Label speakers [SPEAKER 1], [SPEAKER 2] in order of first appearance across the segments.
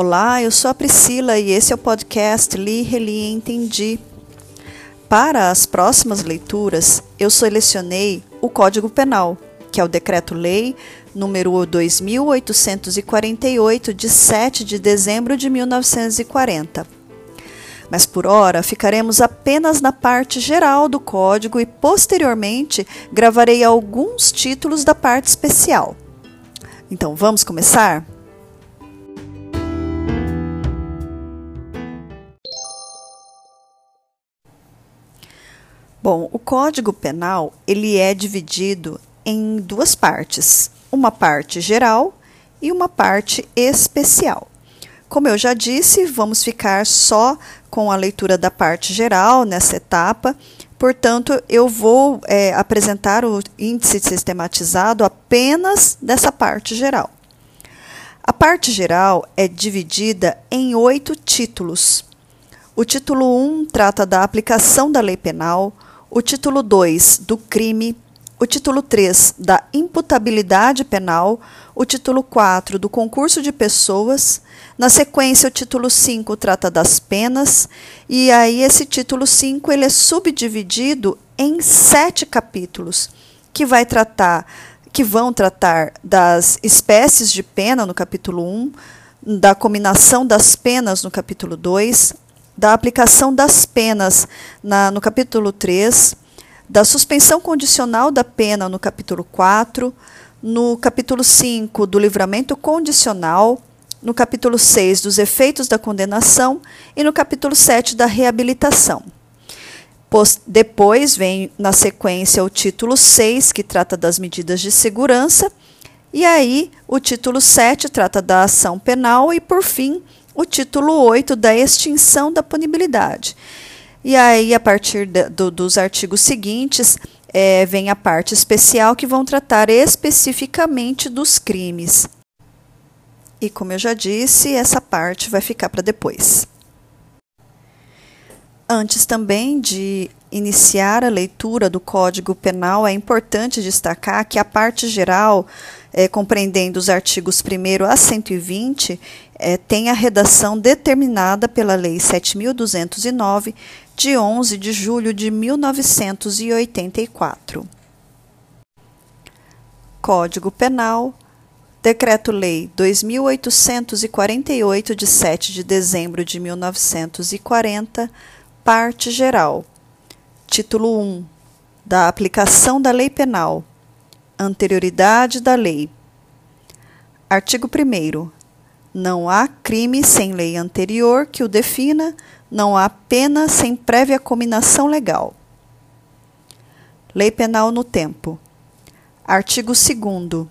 [SPEAKER 1] Olá, eu sou a Priscila e esse é o podcast Li, Reli Entendi. Para as próximas leituras, eu selecionei o Código Penal, que é o Decreto-Lei número 2848 de 7 de dezembro de 1940. Mas por hora ficaremos apenas na parte geral do código e posteriormente gravarei alguns títulos da parte especial. Então, vamos começar? Bom, o Código Penal ele é dividido em duas partes, uma parte geral e uma parte especial. Como eu já disse, vamos ficar só com a leitura da parte geral nessa etapa, portanto, eu vou é, apresentar o índice sistematizado apenas dessa parte geral. A parte geral é dividida em oito títulos. O título 1 trata da aplicação da lei penal, o título 2 do crime, o título 3 da imputabilidade penal, o título 4 do concurso de pessoas, na sequência o título 5 trata das penas, e aí esse título 5 ele é subdividido em sete capítulos, que vai tratar que vão tratar das espécies de pena no capítulo 1, da combinação das penas no capítulo 2, da aplicação das penas na, no capítulo 3, da suspensão condicional da pena no capítulo 4, no capítulo 5 do livramento condicional, no capítulo 6 dos efeitos da condenação e no capítulo 7 da reabilitação. Depois vem na sequência o título 6, que trata das medidas de segurança, e aí o título 7 trata da ação penal e, por fim, o título 8 da extinção da punibilidade. E aí, a partir de, do, dos artigos seguintes, é, vem a parte especial que vão tratar especificamente dos crimes. E como eu já disse, essa parte vai ficar para depois. Antes também de iniciar a leitura do Código Penal, é importante destacar que a parte geral, é, compreendendo os artigos 1 a 120, é, tem a redação determinada pela Lei 7.209, de 11 de julho de 1984. Código Penal, Decreto-Lei 2848, de 7 de dezembro de 1940, Parte Geral. Título 1. Da aplicação da Lei Penal. Anterioridade da lei. Artigo 1. Não há crime sem lei anterior que o defina, não há pena sem prévia cominação legal. Lei Penal no Tempo. Artigo 2.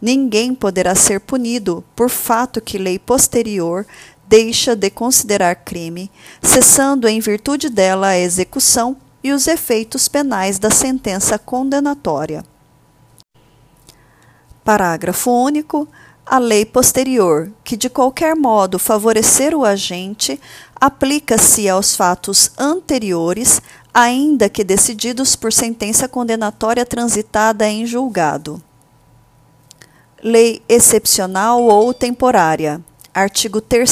[SPEAKER 1] Ninguém poderá ser punido por fato que lei posterior deixa de considerar crime, cessando em virtude dela a execução e os efeitos penais da sentença condenatória. Parágrafo único a lei posterior, que de qualquer modo favorecer o agente, aplica-se aos fatos anteriores, ainda que decididos por sentença condenatória transitada em julgado. Lei excepcional ou temporária. Artigo 3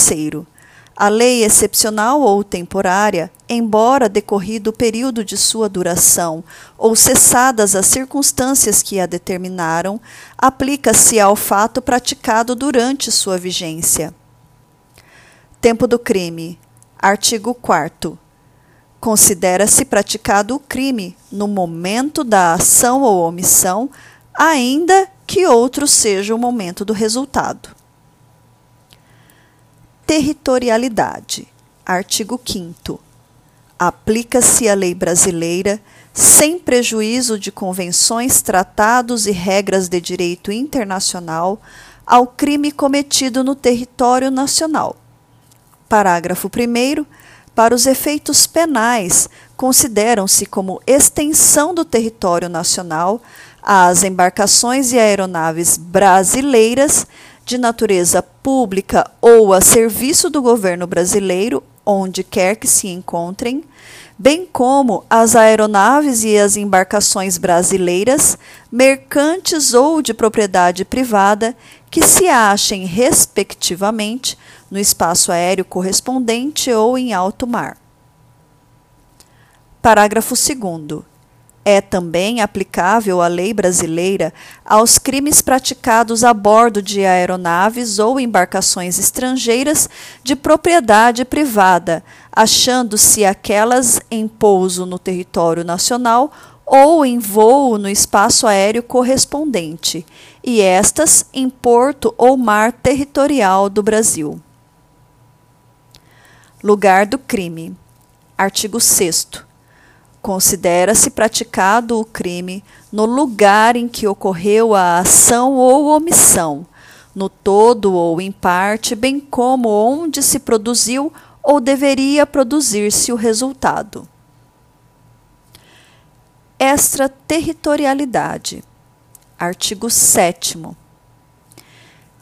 [SPEAKER 1] a lei excepcional ou temporária, embora decorrido o período de sua duração ou cessadas as circunstâncias que a determinaram, aplica-se ao fato praticado durante sua vigência. Tempo do crime. Artigo 4. Considera-se praticado o crime no momento da ação ou omissão, ainda que outro seja o momento do resultado. Territorialidade. Artigo 5. Aplica-se a lei brasileira, sem prejuízo de convenções, tratados e regras de direito internacional, ao crime cometido no território nacional. Parágrafo 1. Para os efeitos penais, consideram-se como extensão do território nacional as embarcações e aeronaves brasileiras de natureza pública ou a serviço do governo brasileiro onde quer que se encontrem, bem como as aeronaves e as embarcações brasileiras, mercantes ou de propriedade privada, que se achem, respectivamente, no espaço aéreo correspondente ou em alto mar. Parágrafo 2. É também aplicável a lei brasileira aos crimes praticados a bordo de aeronaves ou embarcações estrangeiras de propriedade privada, achando-se aquelas em pouso no território nacional ou em voo no espaço aéreo correspondente, e estas em porto ou mar territorial do Brasil. Lugar do crime. Artigo 6 Considera-se praticado o crime no lugar em que ocorreu a ação ou omissão, no todo ou em parte, bem como onde se produziu ou deveria produzir-se o resultado. Extraterritorialidade. Artigo 7.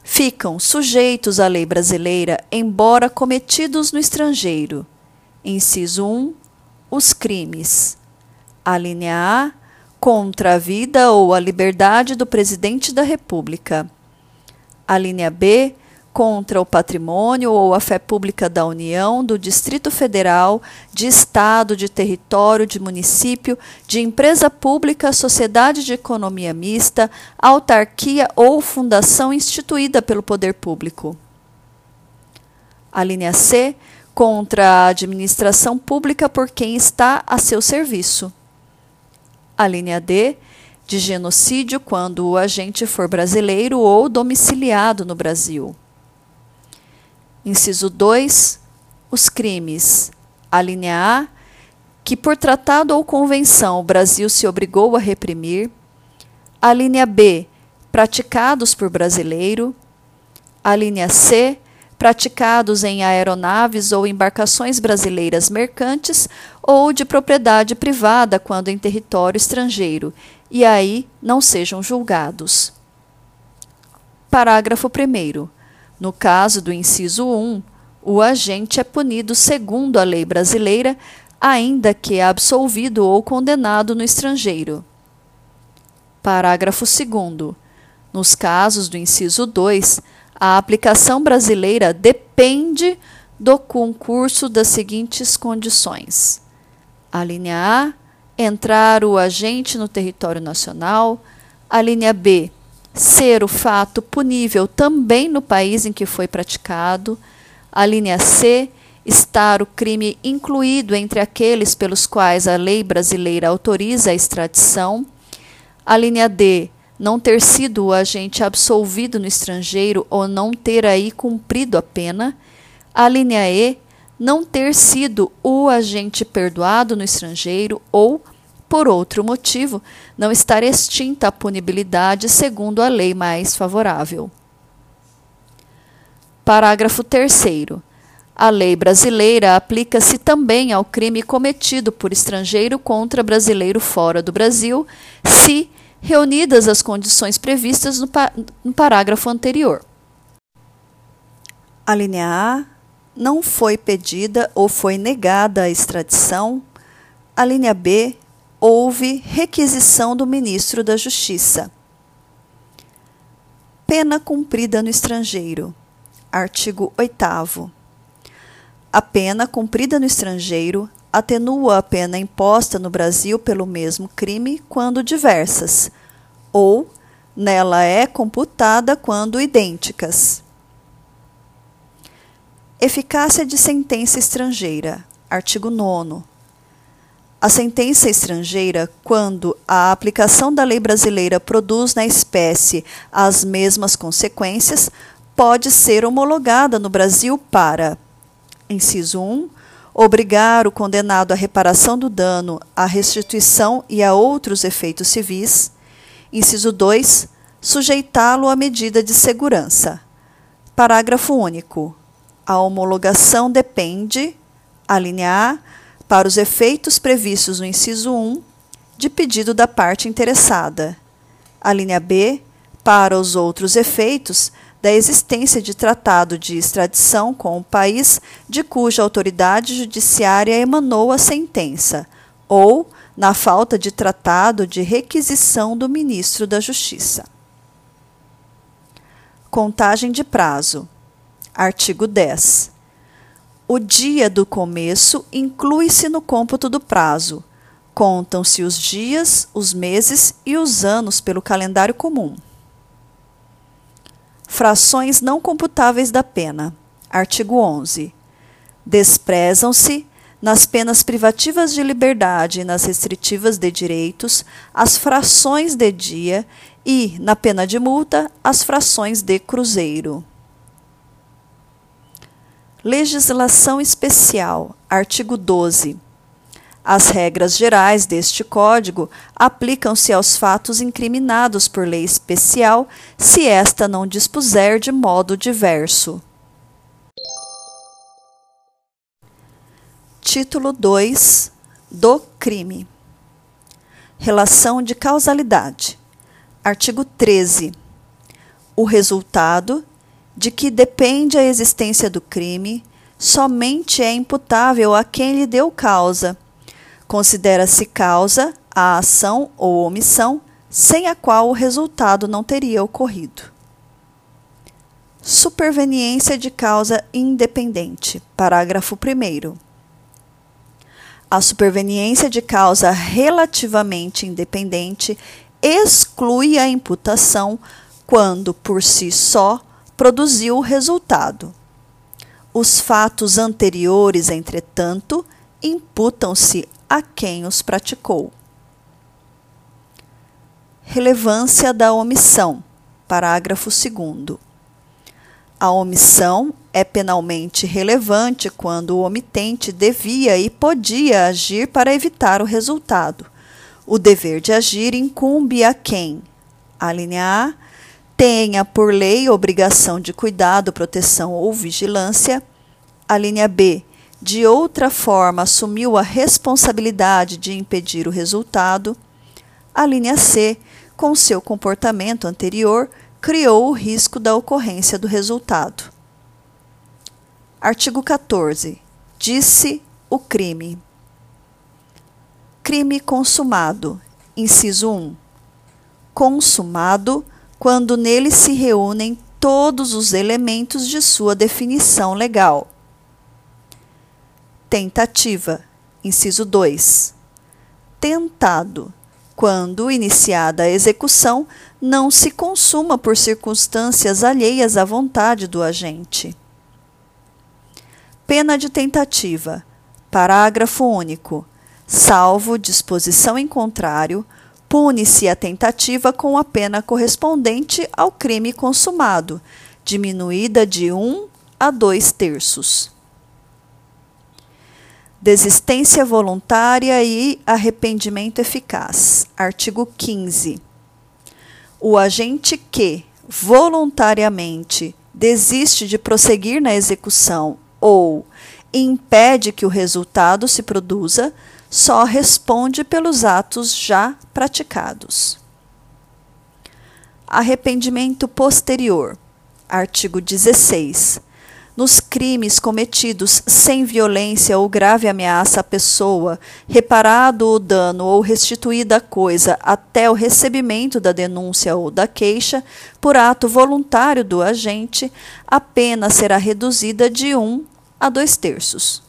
[SPEAKER 1] Ficam sujeitos à lei brasileira, embora cometidos no estrangeiro. Inciso 1 os crimes. A linha A, contra a vida ou a liberdade do presidente da República. A linha B, contra o patrimônio ou a fé pública da União, do Distrito Federal, de Estado, de território, de município, de empresa pública, sociedade de economia mista, autarquia ou fundação instituída pelo poder público. A linha C, contra a administração pública por quem está a seu serviço. A linha D, de genocídio quando o agente for brasileiro ou domiciliado no Brasil. Inciso 2. Os crimes. A linha A, que por tratado ou convenção o Brasil se obrigou a reprimir. A linha B, praticados por brasileiro. A linha C, praticados em aeronaves ou embarcações brasileiras mercantes ou de propriedade privada quando em território estrangeiro, e aí não sejam julgados. Parágrafo 1. No caso do inciso 1, o agente é punido segundo a lei brasileira, ainda que absolvido ou condenado no estrangeiro. Parágrafo 2. Nos casos do inciso 2, a aplicação brasileira depende do concurso das seguintes condições: a linha A, entrar o agente no território nacional, a linha B, ser o fato punível também no país em que foi praticado, a linha C, estar o crime incluído entre aqueles pelos quais a lei brasileira autoriza a extradição, a linha D, não ter sido o agente absolvido no estrangeiro ou não ter aí cumprido a pena. A linha E, não ter sido o agente perdoado no estrangeiro ou, por outro motivo, não estar extinta a punibilidade segundo a lei mais favorável. Parágrafo 3. A lei brasileira aplica-se também ao crime cometido por estrangeiro contra brasileiro fora do Brasil, se reunidas as condições previstas no, no parágrafo anterior. A linha A não foi pedida ou foi negada a extradição. A linha B houve requisição do ministro da Justiça. Pena cumprida no estrangeiro. Artigo 8. A pena cumprida no estrangeiro atenua a pena imposta no Brasil pelo mesmo crime quando diversas, ou nela é computada quando idênticas. Eficácia de sentença estrangeira. Artigo 9. A sentença estrangeira, quando a aplicação da lei brasileira produz na espécie as mesmas consequências, pode ser homologada no Brasil para: inciso 1 obrigar o condenado à reparação do dano, à restituição e a outros efeitos civis. Inciso 2. Sujeitá-lo à medida de segurança. Parágrafo único. A homologação depende, a linha A, para os efeitos previstos no inciso 1, de pedido da parte interessada. A linha B, para os outros efeitos, da existência de tratado de extradição com o país de cuja autoridade judiciária emanou a sentença, ou na falta de tratado de requisição do ministro da Justiça. Contagem de prazo. Artigo 10. O dia do começo inclui-se no cômputo do prazo. Contam-se os dias, os meses e os anos pelo calendário comum. Frações não computáveis da pena. Artigo 11. Desprezam-se, nas penas privativas de liberdade e nas restritivas de direitos, as frações de dia e, na pena de multa, as frações de cruzeiro. Legislação especial. Artigo 12. As regras gerais deste Código aplicam-se aos fatos incriminados por lei especial, se esta não dispuser de modo diverso. Título 2 do crime. Relação de causalidade. Artigo 13. O resultado de que depende a existência do crime somente é imputável a quem lhe deu causa Considera-se causa a ação ou omissão sem a qual o resultado não teria ocorrido. Superveniência de causa independente. Parágrafo 1. A superveniência de causa relativamente independente exclui a imputação quando, por si só, produziu o resultado. Os fatos anteriores, entretanto, imputam-se a quem os praticou. Relevância da omissão. Parágrafo 2. A omissão é penalmente relevante quando o omitente devia e podia agir para evitar o resultado. O dever de agir incumbe a quem, a linha A, tenha por lei obrigação de cuidado, proteção ou vigilância, a linha B, de outra forma assumiu a responsabilidade de impedir o resultado, a linha C, com seu comportamento anterior, criou o risco da ocorrência do resultado. Artigo 14. Disse o crime. Crime consumado. Inciso 1. Consumado quando nele se reúnem todos os elementos de sua definição legal Tentativa. Inciso 2. Tentado. Quando iniciada a execução, não se consuma por circunstâncias alheias à vontade do agente. Pena de tentativa. Parágrafo único. Salvo disposição em contrário, pune-se a tentativa com a pena correspondente ao crime consumado, diminuída de um a dois terços desistência voluntária e arrependimento eficaz. Artigo 15. O agente que voluntariamente desiste de prosseguir na execução ou impede que o resultado se produza, só responde pelos atos já praticados. Arrependimento posterior. Artigo 16 nos crimes cometidos sem violência ou grave ameaça à pessoa, reparado o dano ou restituída a coisa até o recebimento da denúncia ou da queixa, por ato voluntário do agente, a pena será reduzida de um a dois terços.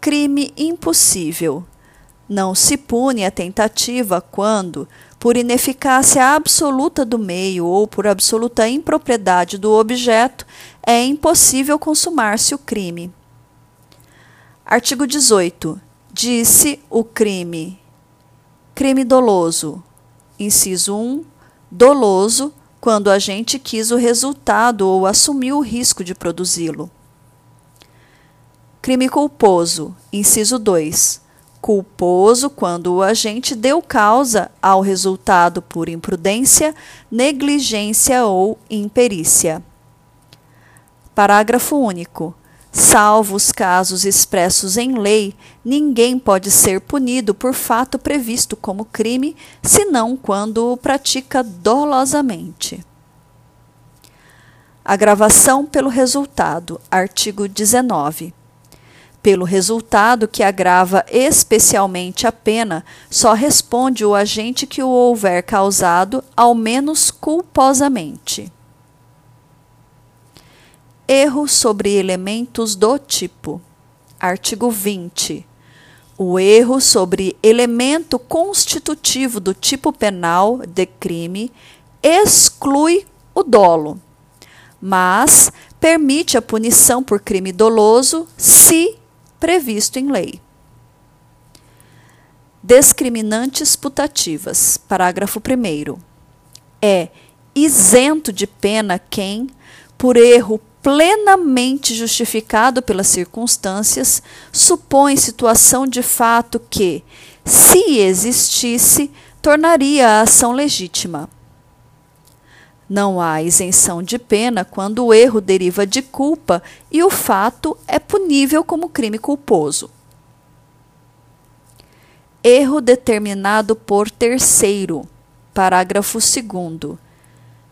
[SPEAKER 1] Crime impossível. Não se pune a tentativa quando, por ineficácia absoluta do meio ou por absoluta impropriedade do objeto, é impossível consumar-se o crime. Artigo 18. Disse o crime. Crime doloso. Inciso 1. Doloso, quando o agente quis o resultado ou assumiu o risco de produzi-lo. Crime culposo. Inciso 2 culposo quando o agente deu causa ao resultado por imprudência, negligência ou imperícia. Parágrafo único. Salvo os casos expressos em lei, ninguém pode ser punido por fato previsto como crime, senão quando o pratica dolosamente. Agravação pelo resultado. Artigo 19. Pelo resultado que agrava especialmente a pena, só responde o agente que o houver causado, ao menos culposamente. Erro sobre elementos do tipo. Artigo 20. O erro sobre elemento constitutivo do tipo penal de crime exclui o dolo, mas permite a punição por crime doloso se previsto em lei. Discriminantes putativas. Parágrafo 1. É isento de pena quem, por erro plenamente justificado pelas circunstâncias, supõe situação de fato que, se existisse, tornaria a ação legítima. Não há isenção de pena quando o erro deriva de culpa e o fato é punível como crime culposo. Erro determinado por terceiro. Parágrafo 2.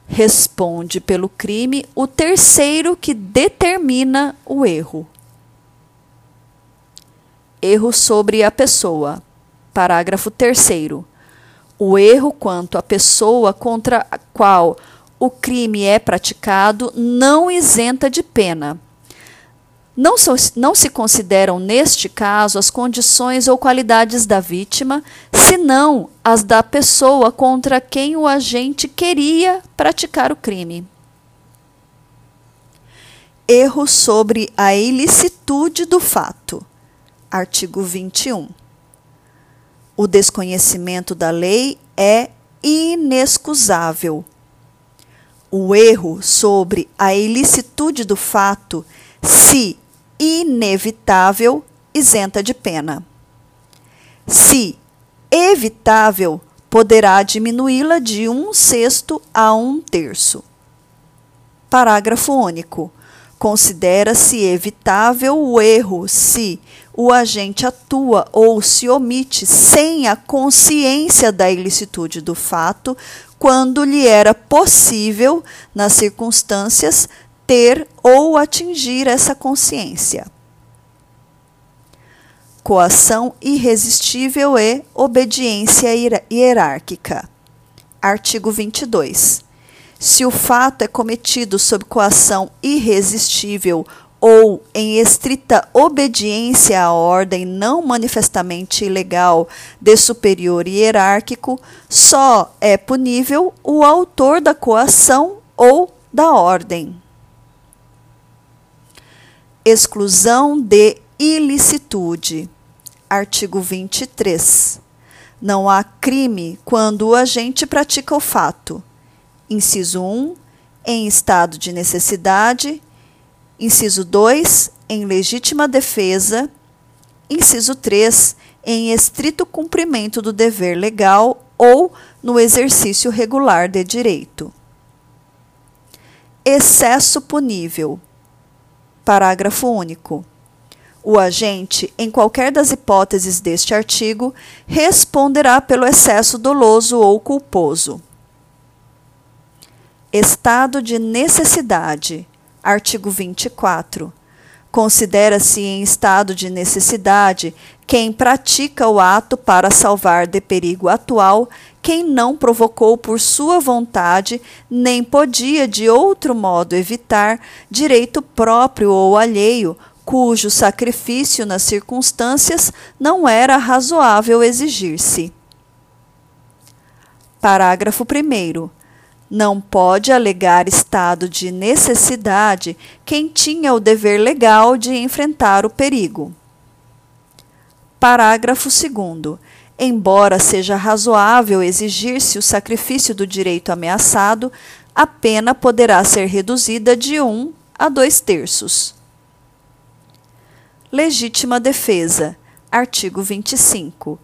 [SPEAKER 1] Responde pelo crime o terceiro que determina o erro. Erro sobre a pessoa. Parágrafo 3. O erro quanto à pessoa contra a qual o crime é praticado não isenta de pena. Não, so, não, se consideram, neste caso, as condições ou qualidades da vítima, senão as da pessoa contra quem o agente queria praticar o crime. Erro sobre a ilicitude do fato. Artigo 21. O desconhecimento da lei é inexcusável o erro sobre a ilicitude do fato, se inevitável, isenta de pena. Se evitável, poderá diminuí-la de um sexto a um terço. Parágrafo único. Considera-se evitável o erro se o agente atua ou se omite sem a consciência da ilicitude do fato, quando lhe era possível, nas circunstâncias, ter ou atingir essa consciência. Coação irresistível e obediência hierárquica. Artigo 22. Se o fato é cometido sob coação irresistível ou em estrita obediência à ordem não manifestamente ilegal de superior hierárquico, só é punível o autor da coação ou da ordem. Exclusão de ilicitude. Artigo 23. Não há crime quando o agente pratica o fato. Inciso 1. Em estado de necessidade Inciso 2, em legítima defesa. Inciso 3, em estrito cumprimento do dever legal ou no exercício regular de direito. Excesso punível. Parágrafo único. O agente, em qualquer das hipóteses deste artigo, responderá pelo excesso doloso ou culposo. Estado de necessidade Artigo 24. Considera-se em estado de necessidade quem pratica o ato para salvar de perigo atual quem não provocou por sua vontade, nem podia de outro modo evitar direito próprio ou alheio, cujo sacrifício nas circunstâncias não era razoável exigir-se. Parágrafo 1 não pode alegar estado de necessidade quem tinha o dever legal de enfrentar o perigo. Parágrafo 2. Embora seja razoável exigir-se o sacrifício do direito ameaçado, a pena poderá ser reduzida de um a dois terços. Legítima defesa. Artigo 25.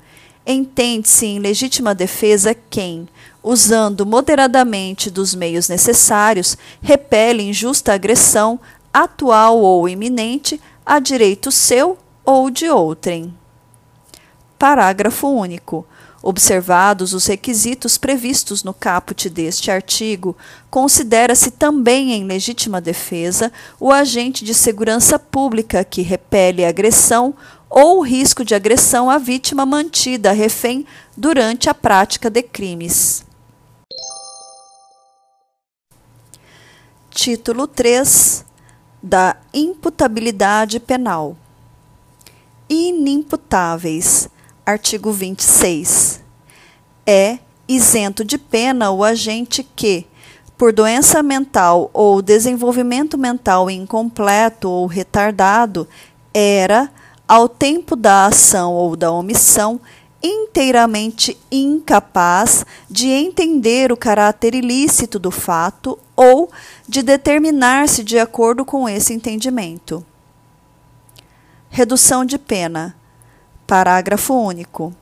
[SPEAKER 1] Entende-se em legítima defesa quem, usando moderadamente dos meios necessários, repele injusta agressão, atual ou iminente, a direito seu ou de outrem. Parágrafo único. Observados os requisitos previstos no caput deste artigo, considera-se também em legítima defesa o agente de segurança pública que repele agressão ou risco de agressão à vítima mantida refém durante a prática de crimes. Título 3 da imputabilidade penal. Inimputáveis. Artigo 26. É isento de pena o agente que, por doença mental ou desenvolvimento mental incompleto ou retardado, era, ao tempo da ação ou da omissão, inteiramente incapaz de entender o caráter ilícito do fato ou de determinar-se de acordo com esse entendimento. Redução de pena. Parágrafo único.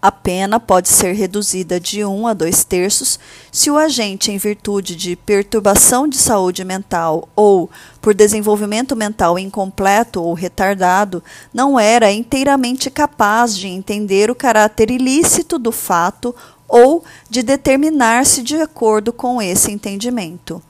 [SPEAKER 1] A pena pode ser reduzida de 1 um a 2 terços se o agente, em virtude de perturbação de saúde mental ou por desenvolvimento mental incompleto ou retardado, não era inteiramente capaz de entender o caráter ilícito do fato ou de determinar-se de acordo com esse entendimento.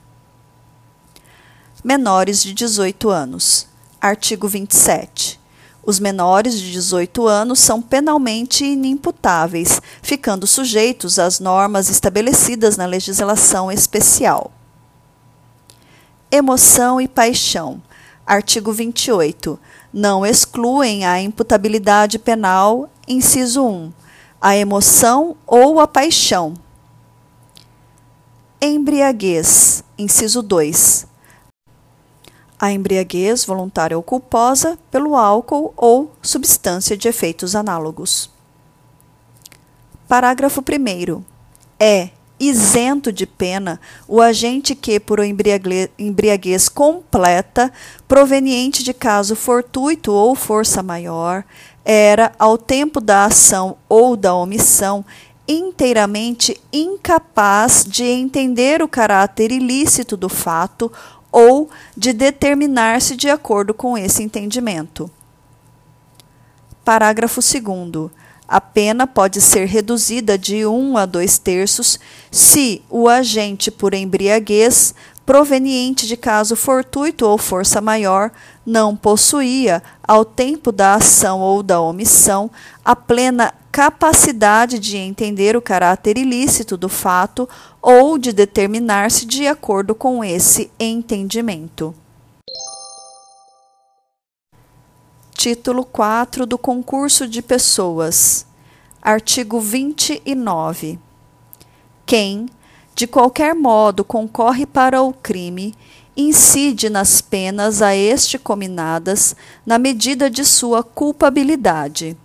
[SPEAKER 1] Menores de 18 anos. Artigo 27. Os menores de 18 anos são penalmente inimputáveis, ficando sujeitos às normas estabelecidas na legislação especial. Emoção e paixão. Artigo 28. Não excluem a imputabilidade penal, inciso 1, a emoção ou a paixão. Embriaguez, inciso 2 a embriaguez voluntária ou culposa pelo álcool ou substância de efeitos análogos. Parágrafo 1. É isento de pena o agente que, por embriaguez completa, proveniente de caso fortuito ou força maior, era, ao tempo da ação ou da omissão, inteiramente incapaz de entender o caráter ilícito do fato ou de determinar-se de acordo com esse entendimento. Parágrafo 2. A pena pode ser reduzida de 1 um a 2 terços se o agente por embriaguez, proveniente de caso fortuito ou força maior, não possuía, ao tempo da ação ou da omissão, a plena capacidade de entender o caráter ilícito do fato ou de determinar-se de acordo com esse entendimento. Título 4 do Concurso de Pessoas. Artigo 29. Quem, de qualquer modo, concorre para o crime, incide nas penas a este cominadas na medida de sua culpabilidade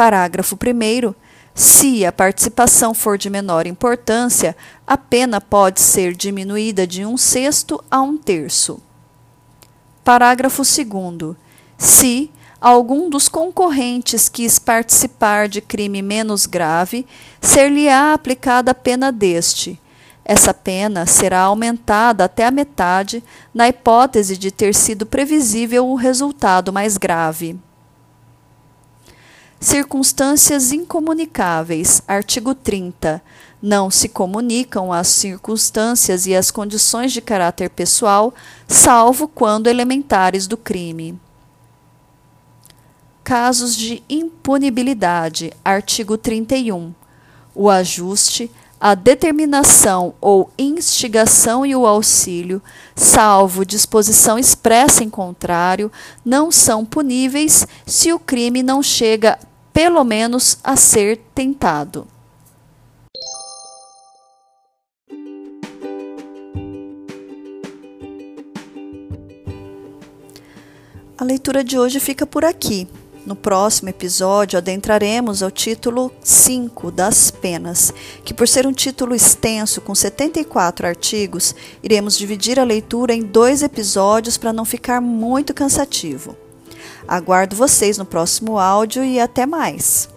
[SPEAKER 1] Parágrafo 1. Se a participação for de menor importância, a pena pode ser diminuída de um sexto a um terço. Parágrafo 2. Se algum dos concorrentes quis participar de crime menos grave, ser-lhe-á aplicada a pena deste. Essa pena será aumentada até a metade, na hipótese de ter sido previsível o resultado mais grave. Circunstâncias incomunicáveis. Artigo 30. Não se comunicam as circunstâncias e as condições de caráter pessoal, salvo quando elementares do crime. Casos de impunibilidade. Artigo 31. O ajuste, a determinação ou instigação e o auxílio, salvo disposição expressa em contrário, não são puníveis se o crime não chega pelo menos a ser tentado. A leitura de hoje fica por aqui. No próximo episódio, adentraremos ao título 5 das penas, que, por ser um título extenso, com 74 artigos, iremos dividir a leitura em dois episódios para não ficar muito cansativo. Aguardo vocês no próximo áudio e até mais!